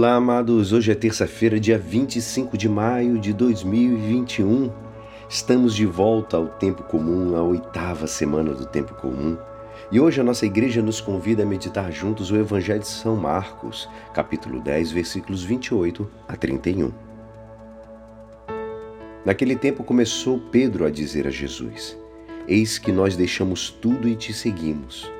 Olá, amados. Hoje é terça-feira, dia 25 de maio de 2021. Estamos de volta ao tempo comum, a oitava semana do tempo comum. E hoje a nossa igreja nos convida a meditar juntos o Evangelho de São Marcos, capítulo 10, versículos 28 a 31. Naquele tempo começou Pedro a dizer a Jesus: Eis que nós deixamos tudo e te seguimos.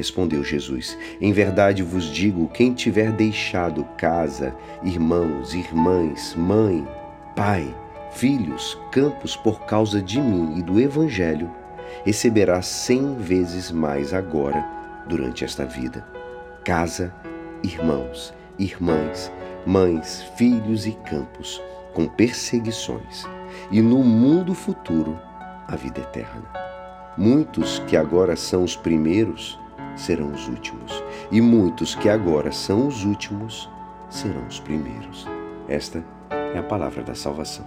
Respondeu Jesus: Em verdade vos digo: quem tiver deixado casa, irmãos, irmãs, mãe, pai, filhos, campos por causa de mim e do Evangelho, receberá cem vezes mais agora durante esta vida. Casa, irmãos, irmãs, mães, filhos e campos, com perseguições, e no mundo futuro a vida eterna. Muitos que agora são os primeiros serão os últimos, e muitos que agora são os últimos serão os primeiros. Esta é a palavra da salvação.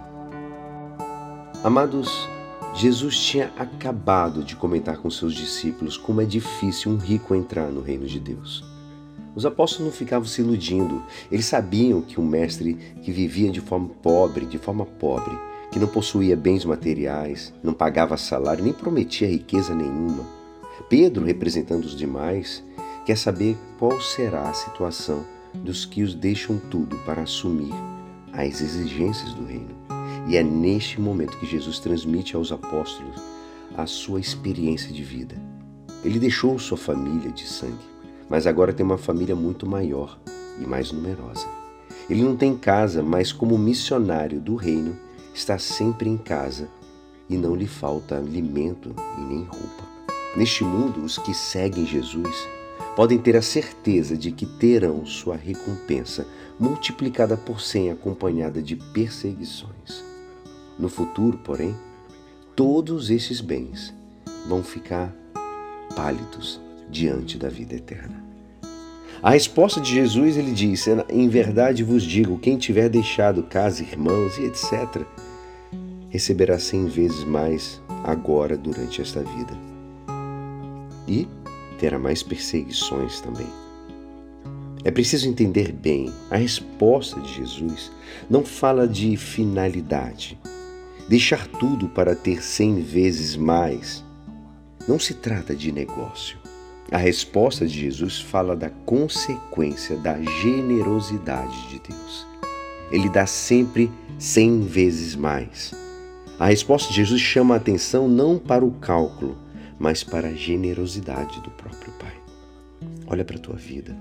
Amados, Jesus tinha acabado de comentar com seus discípulos como é difícil um rico entrar no reino de Deus. Os apóstolos não ficavam se iludindo, eles sabiam que um mestre que vivia de forma pobre, de forma pobre, que não possuía bens materiais, não pagava salário, nem prometia riqueza nenhuma, Pedro, representando os demais, quer saber qual será a situação dos que os deixam tudo para assumir as exigências do reino. E é neste momento que Jesus transmite aos apóstolos a sua experiência de vida. Ele deixou sua família de sangue, mas agora tem uma família muito maior e mais numerosa. Ele não tem casa, mas como missionário do reino, está sempre em casa e não lhe falta alimento e nem roupa. Neste mundo, os que seguem Jesus podem ter a certeza de que terão sua recompensa multiplicada por cem, acompanhada de perseguições. No futuro, porém, todos esses bens vão ficar pálidos diante da vida eterna. A resposta de Jesus, ele diz: Em verdade vos digo, quem tiver deixado casa, irmãos e etc., receberá cem vezes mais agora durante esta vida e terá mais perseguições também. É preciso entender bem, a resposta de Jesus não fala de finalidade. Deixar tudo para ter cem vezes mais não se trata de negócio. A resposta de Jesus fala da consequência da generosidade de Deus. Ele dá sempre cem vezes mais. A resposta de Jesus chama a atenção não para o cálculo, mas para a generosidade do próprio Pai. Olha para a tua vida,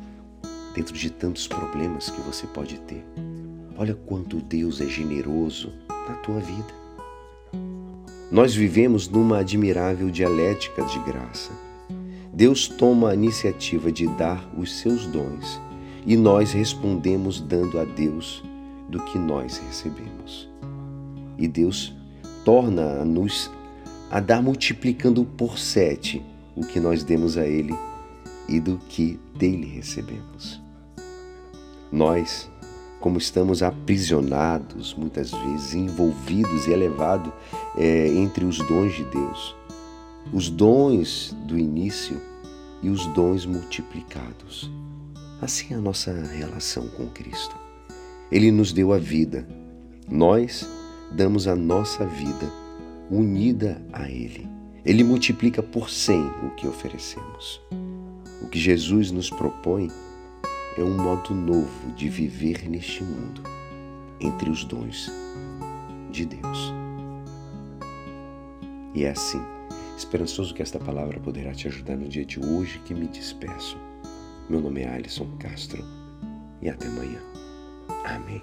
dentro de tantos problemas que você pode ter. Olha quanto Deus é generoso na tua vida. Nós vivemos numa admirável dialética de graça. Deus toma a iniciativa de dar os seus dons e nós respondemos dando a Deus do que nós recebemos. E Deus torna-nos a dar multiplicando por sete o que nós demos a Ele e do que dele recebemos. Nós, como estamos aprisionados, muitas vezes envolvidos e elevados é, entre os dons de Deus, os dons do início e os dons multiplicados. Assim é a nossa relação com Cristo. Ele nos deu a vida, nós damos a nossa vida unida a Ele. Ele multiplica por cem o que oferecemos. O que Jesus nos propõe é um modo novo de viver neste mundo, entre os dons de Deus. E é assim, esperançoso que esta palavra poderá te ajudar no dia de hoje que me despeço. Meu nome é Alisson Castro e até amanhã. Amém.